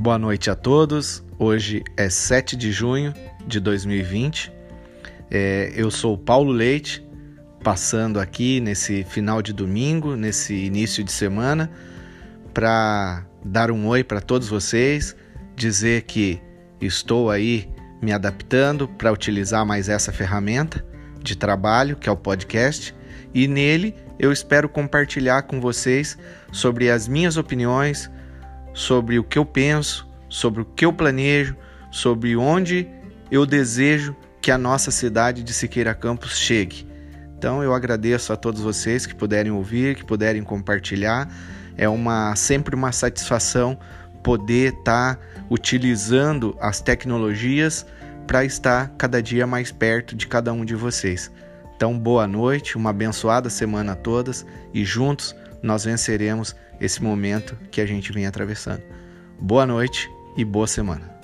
Boa noite a todos. Hoje é 7 de junho de 2020. É, eu sou Paulo Leite, passando aqui nesse final de domingo, nesse início de semana, para dar um oi para todos vocês, dizer que estou aí me adaptando para utilizar mais essa ferramenta de trabalho, que é o podcast, e nele eu espero compartilhar com vocês sobre as minhas opiniões, sobre o que eu penso, sobre o que eu planejo, sobre onde eu desejo que a nossa cidade de Siqueira Campos chegue. Então eu agradeço a todos vocês que puderem ouvir, que puderem compartilhar. É uma sempre uma satisfação poder estar tá utilizando as tecnologias para estar cada dia mais perto de cada um de vocês. Então, boa noite, uma abençoada semana a todas e juntos nós venceremos esse momento que a gente vem atravessando. Boa noite e boa semana.